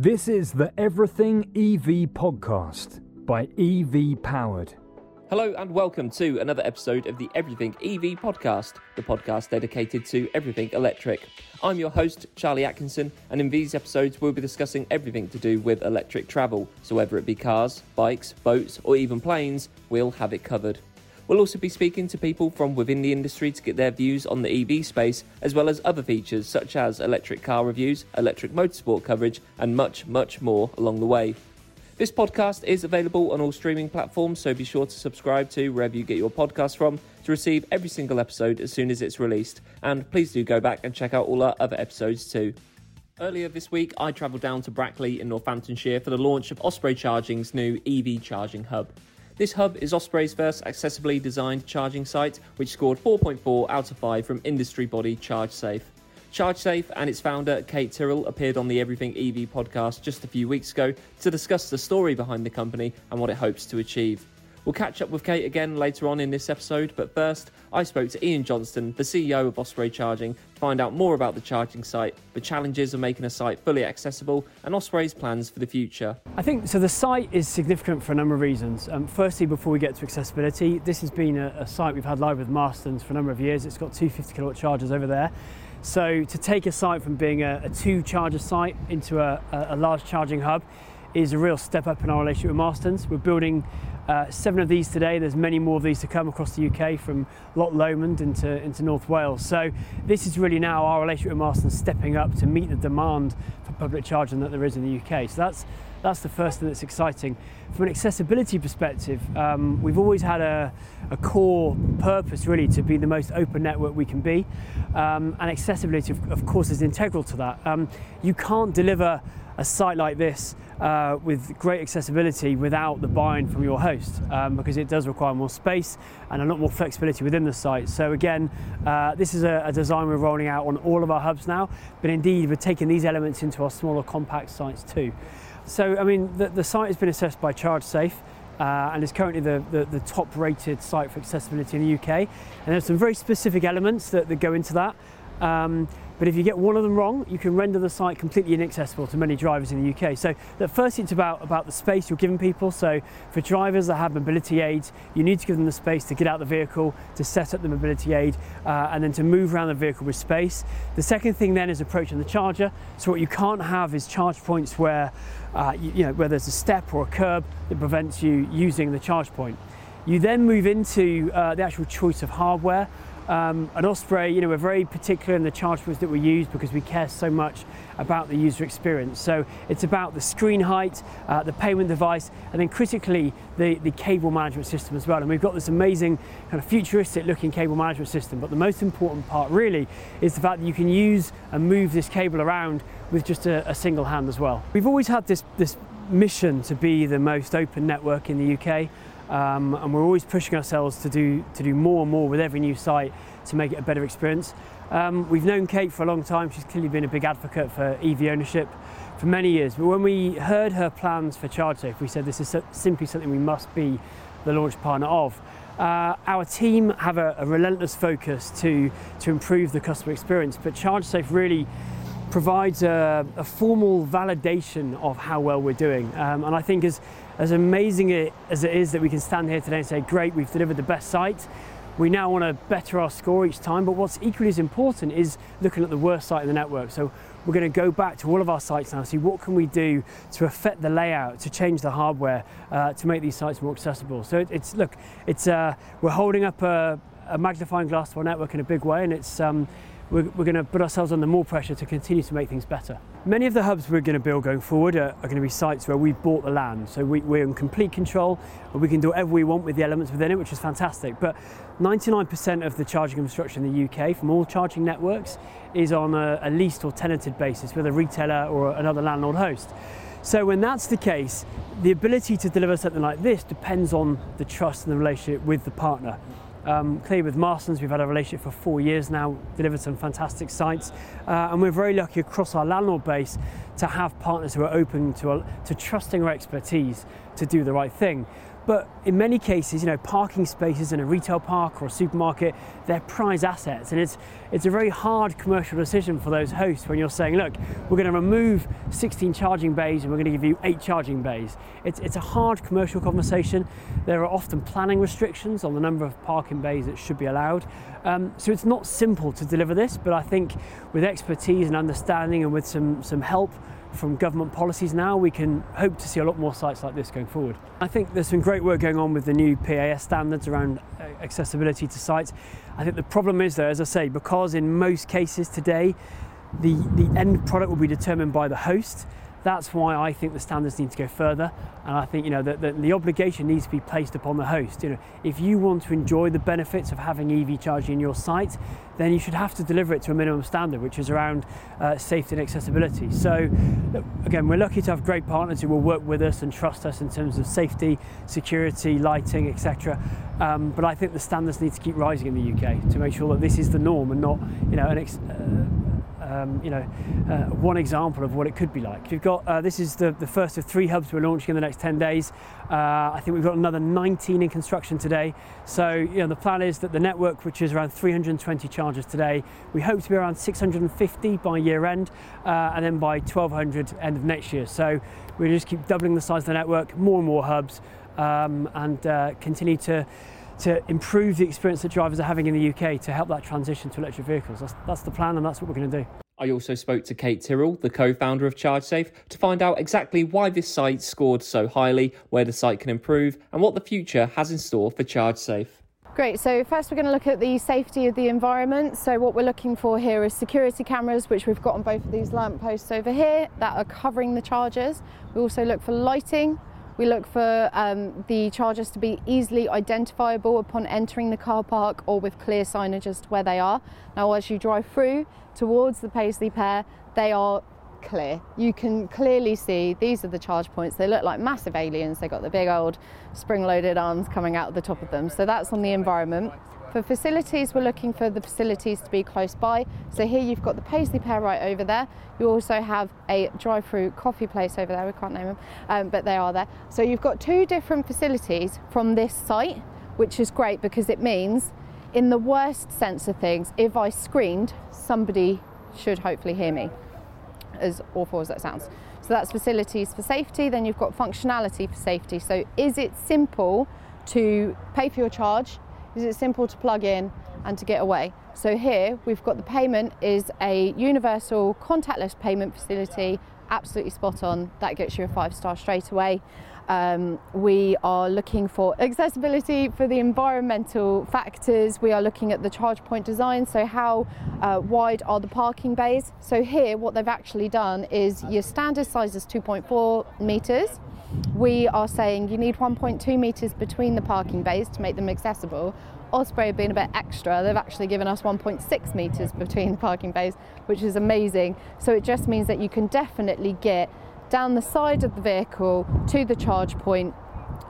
This is the Everything EV podcast by EV Powered. Hello and welcome to another episode of the Everything EV podcast, the podcast dedicated to everything electric. I'm your host, Charlie Atkinson, and in these episodes, we'll be discussing everything to do with electric travel. So, whether it be cars, bikes, boats, or even planes, we'll have it covered. We'll also be speaking to people from within the industry to get their views on the EV space, as well as other features such as electric car reviews, electric motorsport coverage, and much, much more along the way. This podcast is available on all streaming platforms, so be sure to subscribe to wherever you get your podcast from to receive every single episode as soon as it's released. And please do go back and check out all our other episodes too. Earlier this week, I travelled down to Brackley in Northamptonshire for the launch of Osprey Charging's new EV charging hub. This hub is Osprey's first accessibly designed charging site, which scored 4.4 out of 5 from industry body ChargeSafe. ChargeSafe and its founder, Kate Tyrrell, appeared on the Everything EV podcast just a few weeks ago to discuss the story behind the company and what it hopes to achieve. We'll catch up with Kate again later on in this episode, but first, I spoke to Ian Johnston, the CEO of Osprey Charging, to find out more about the charging site, the challenges of making a site fully accessible, and Osprey's plans for the future. I think so. The site is significant for a number of reasons. Um, firstly, before we get to accessibility, this has been a, a site we've had live with Marston's for a number of years. It's got two 50 kilowatt chargers over there. So to take a site from being a, a two charger site into a, a, large charging hub is a real step up in our relationship with Marston's. We're building uh, seven of these today. There's many more of these to come across the UK from Loch Lomond into, into North Wales. So this is really now our relationship with Marston stepping up to meet the demand for public charging that there is in the UK. So that's that's the first thing that's exciting. From an accessibility perspective, um, we've always had a, a, core purpose really to be the most open network we can be, um, and accessibility, of, of, course, is integral to that. Um, you can't deliver a site like this uh, with great accessibility without the buy-in from your host um, because it does require more space and a lot more flexibility within the site. So again, uh, this is a, a, design we're rolling out on all of our hubs now, but indeed we're taking these elements into our smaller compact sites too. So I mean, the, the site has been assessed by ChargeSafe. Uh, and is currently the, the, the, top rated site for accessibility in the UK. And there's some very specific elements that, that go into that. Um, but if you get one of them wrong, you can render the site completely inaccessible to many drivers in the UK. So that first it's about, about the space you're giving people. So for drivers that have mobility aids, you need to give them the space to get out the vehicle, to set up the mobility aid, uh, and then to move around the vehicle with space. The second thing then is approaching the charger. So what you can't have is charge points where, uh, you, you know, where there's a step or a curb that prevents you using the charge point. You then move into uh, the actual choice of hardware. Um, at Osprey, you know, we're very particular in the charge points that we use because we care so much about the user experience. So it's about the screen height, uh, the payment device, and then critically the, the cable management system as well. And we've got this amazing kind of futuristic looking cable management system. But the most important part really is the fact that you can use and move this cable around with just a, a single hand as well. We've always had this, this mission to be the most open network in the UK. Um, and we're always pushing ourselves to do to do more and more with every new site to make it a better experience. Um, we've known Kate for a long time. She's clearly been a big advocate for EV ownership for many years. But when we heard her plans for ChargeSafe, we said this is simply something we must be the launch partner of. Uh, our team have a, a, relentless focus to, to improve the customer experience, but ChargeSafe really provides a, a formal validation of how well we're doing. Um, and I think as, as amazing as it is that we can stand here today and say, great, we've delivered the best site, we now want to better our score each time. But what's equally as important is looking at the worst site in the network. So we're going to go back to all of our sites now, see what can we do to affect the layout, to change the hardware, uh, to make these sites more accessible. So it, it's look, it's uh, we're holding up a, a, magnifying glass to our network in a big way, and it's um, we're, we're going to put ourselves under more pressure to continue to make things better. Many of the hubs we're going to build going forward are, are going to be sites where we've bought the land, so we, are in complete control and we can do whatever we want with the elements within it, which is fantastic. But 99% of the charging infrastructure in the UK from all charging networks is on a, a leased or tenanted basis with a retailer or another landlord host. So when that's the case, the ability to deliver something like this depends on the trust and the relationship with the partner. Um, clearly with Marston's, we've had a relationship for four years now, delivered some fantastic sites, uh, and we're very lucky across our landlord base to have partners who are open to, to trusting our expertise to do the right thing. But in many cases, you know, parking spaces in a retail park or a supermarket, they're prize assets. And it's, it's a very hard commercial decision for those hosts when you're saying, look, we're going to remove 16 charging bays and we're going to give you eight charging bays. It's, it's a hard commercial conversation. There are often planning restrictions on the number of parking bays that should be allowed. Um, so it's not simple to deliver this, but I think with expertise and understanding and with some, some help from government policies now, we can hope to see a lot more sites like this going forward. I think there's some great work going on with the new PAS standards around uh, accessibility to sites. I think the problem is, though, as I say, because in most cases today, the, the end product will be determined by the host that's why I think the standards need to go further, and I think you know that the, the, obligation needs to be placed upon the host. You know, if you want to enjoy the benefits of having EV charging in your site, then you should have to deliver it to a minimum standard, which is around uh, safety and accessibility. So, again, we're lucky to have great partners who will work with us and trust us in terms of safety, security, lighting, etc. Um, but I think the standards need to keep rising in the UK to make sure that this is the norm and not, you know, an. Ex- uh, um, you know, uh, one example of what it could be like. We've got uh, this is the, the first of three hubs we're launching in the next 10 days. Uh, I think we've got another 19 in construction today. So you know, the plan is that the network, which is around 320 chargers today, we hope to be around 650 by year end, uh, and then by 1200 end of next year. So we just keep doubling the size of the network, more and more hubs, um, and uh, continue to to improve the experience that drivers are having in the UK to help that transition to electric vehicles. That's, that's the plan, and that's what we're going to do. I also spoke to Kate Tyrrell, the co founder of ChargeSafe, to find out exactly why this site scored so highly, where the site can improve, and what the future has in store for ChargeSafe. Great, so first we're going to look at the safety of the environment. So, what we're looking for here is security cameras, which we've got on both of these lamp posts over here that are covering the chargers. We also look for lighting, we look for um, the chargers to be easily identifiable upon entering the car park or with clear signage as to where they are. Now, as you drive through towards the Paisley Pear, they are clear. You can clearly see these are the charge points. They look like massive aliens. They've got the big old spring loaded arms coming out of the top of them. So that's on the environment. For facilities, we're looking for the facilities to be close by. So here you've got the Paisley Pear right over there. You also have a drive-through coffee place over there. We can't name them, um, but they are there. So you've got two different facilities from this site, which is great because it means, in the worst sense of things, if I screamed, somebody should hopefully hear me, as awful as that sounds. So that's facilities for safety. Then you've got functionality for safety. So is it simple to pay for your charge? Is it simple to plug in and to get away. So here we've got the payment is a universal contactless payment facility, absolutely spot on. That gets you a five star straight away. Um, we are looking for accessibility for the environmental factors. We are looking at the charge point design. So, how uh, wide are the parking bays? So, here, what they've actually done is your standard size is 2.4 meters we are saying you need 1.2 metres between the parking bays to make them accessible. Osprey have been a bit extra. They've actually given us 1.6 metres between the parking bays, which is amazing. So it just means that you can definitely get down the side of the vehicle to the charge point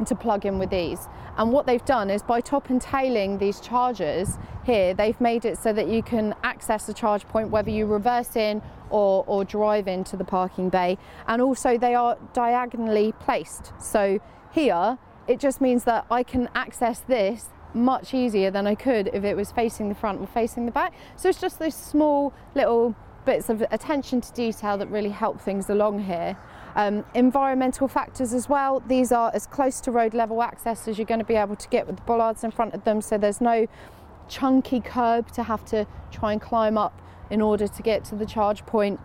to plug in with these. And what they've done is by top and tailing these chargers here, they've made it so that you can access the charge point whether you reverse in or, or drive into the parking bay. And also, they are diagonally placed. So here, it just means that I can access this much easier than I could if it was facing the front or facing the back. So it's just those small little bits of attention to detail that really help things along here. Um, environmental factors as well, these are as close to road level access as you're going to be able to get with the bollards in front of them, so there's no chunky curb to have to try and climb up in order to get to the charge point.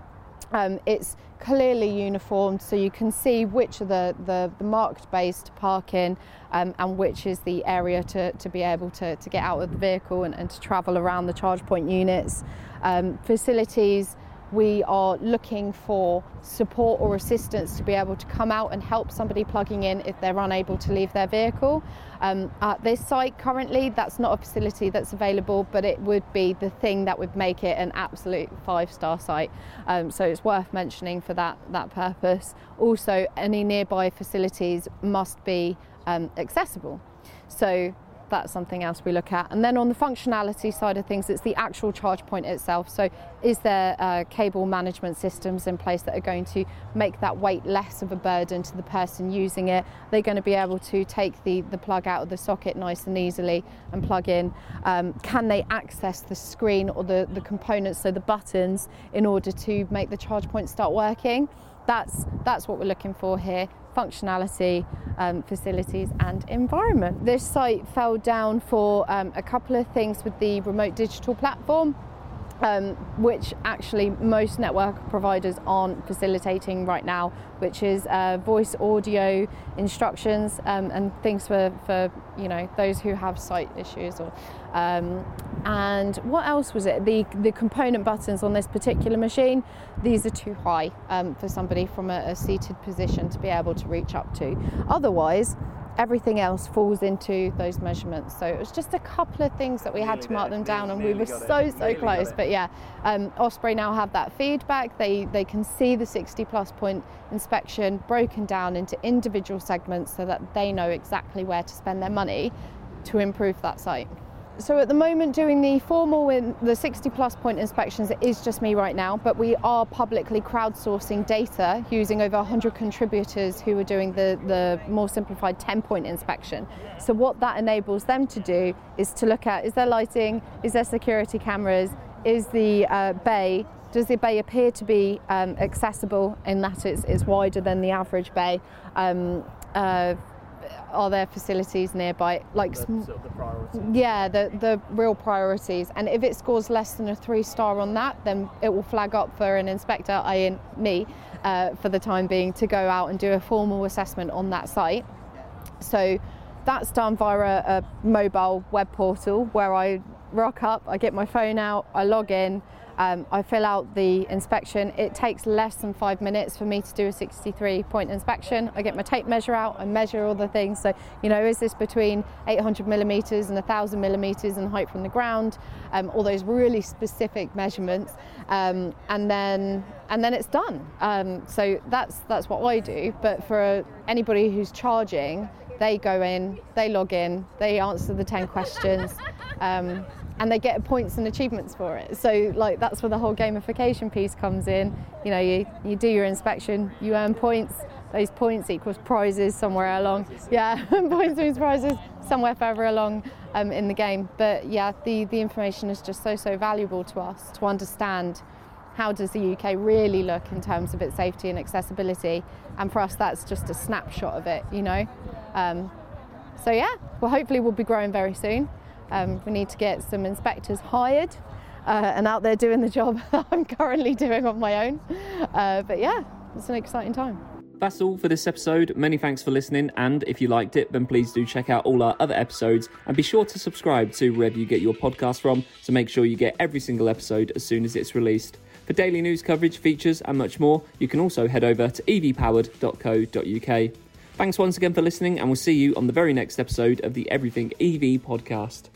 Um, it's clearly uniformed so you can see which are the, the, the marked bays to park in um, and which is the area to, to be able to, to get out of the vehicle and, and to travel around the charge point units. Um, facilities we are looking for support or assistance to be able to come out and help somebody plugging in if they're unable to leave their vehicle. Um, at this site currently, that's not a facility that's available, but it would be the thing that would make it an absolute five-star site. Um, so it's worth mentioning for that that purpose. Also, any nearby facilities must be um, accessible. So that's something else we look at. And then on the functionality side of things, it's the actual charge point itself. So is there uh, cable management systems in place that are going to make that weight less of a burden to the person using it? They're going to be able to take the, the plug out of the socket nice and easily and plug in. Um, can they access the screen or the, the components, so the buttons, in order to make the charge point start working? That's, that's what we're looking for here functionality, um, facilities, and environment. This site fell down for um, a couple of things with the remote digital platform um, which actually most network providers aren't facilitating right now, which is uh, voice audio instructions um, and things for, for you know those who have sight issues. Or, um, and what else was it? The the component buttons on this particular machine, these are too high um, for somebody from a, a seated position to be able to reach up to. Otherwise everything else falls into those measurements. So it was just a couple of things that we had to mark them down, and we were so so close. But yeah, um, Osprey now have that feedback. They they can see the 60 plus point inspection broken down into individual segments, so that they know exactly where to spend their money to improve that site. So at the moment doing the formal in the 60 plus point inspections it is just me right now but we are publicly crowdsourcing data using over 100 contributors who are doing the, the more simplified 10 point inspection. So what that enables them to do is to look at is there lighting, is there security cameras, is the uh, bay does the bay appear to be um, accessible in that it's, it's, wider than the average bay? Um, uh, are there facilities nearby? Like, the, sort of the yeah, the the real priorities. And if it scores less than a three star on that, then it will flag up for an inspector, i.e., me, uh, for the time being, to go out and do a formal assessment on that site. So that's done via a, a mobile web portal where I rock up, I get my phone out, I log in. Um, I fill out the inspection. It takes less than five minutes for me to do a 63 point inspection. I get my tape measure out, I measure all the things. So, you know, is this between 800 millimeters and 1000 millimeters in height from the ground? Um, all those really specific measurements. Um, and then and then it's done. Um, so that's that's what I do. But for anybody who's charging, they go in, they log in, they answer the 10 questions. And they get points and achievements for it. So like that's where the whole gamification piece comes in. You know, you, you do your inspection, you earn points. Those points equals prizes somewhere along. Yeah, points means prizes somewhere further along um, in the game. But yeah, the, the information is just so so valuable to us to understand how does the UK really look in terms of its safety and accessibility. And for us, that's just a snapshot of it. You know. Um, so yeah, well hopefully we'll be growing very soon. Um, we need to get some inspectors hired uh, and out there doing the job that I'm currently doing on my own. Uh, but yeah, it's an exciting time. That's all for this episode. Many thanks for listening, and if you liked it, then please do check out all our other episodes and be sure to subscribe to wherever you get your podcast from to make sure you get every single episode as soon as it's released. For daily news coverage, features, and much more, you can also head over to evpowered.co.uk. Thanks once again for listening, and we'll see you on the very next episode of the Everything EV podcast.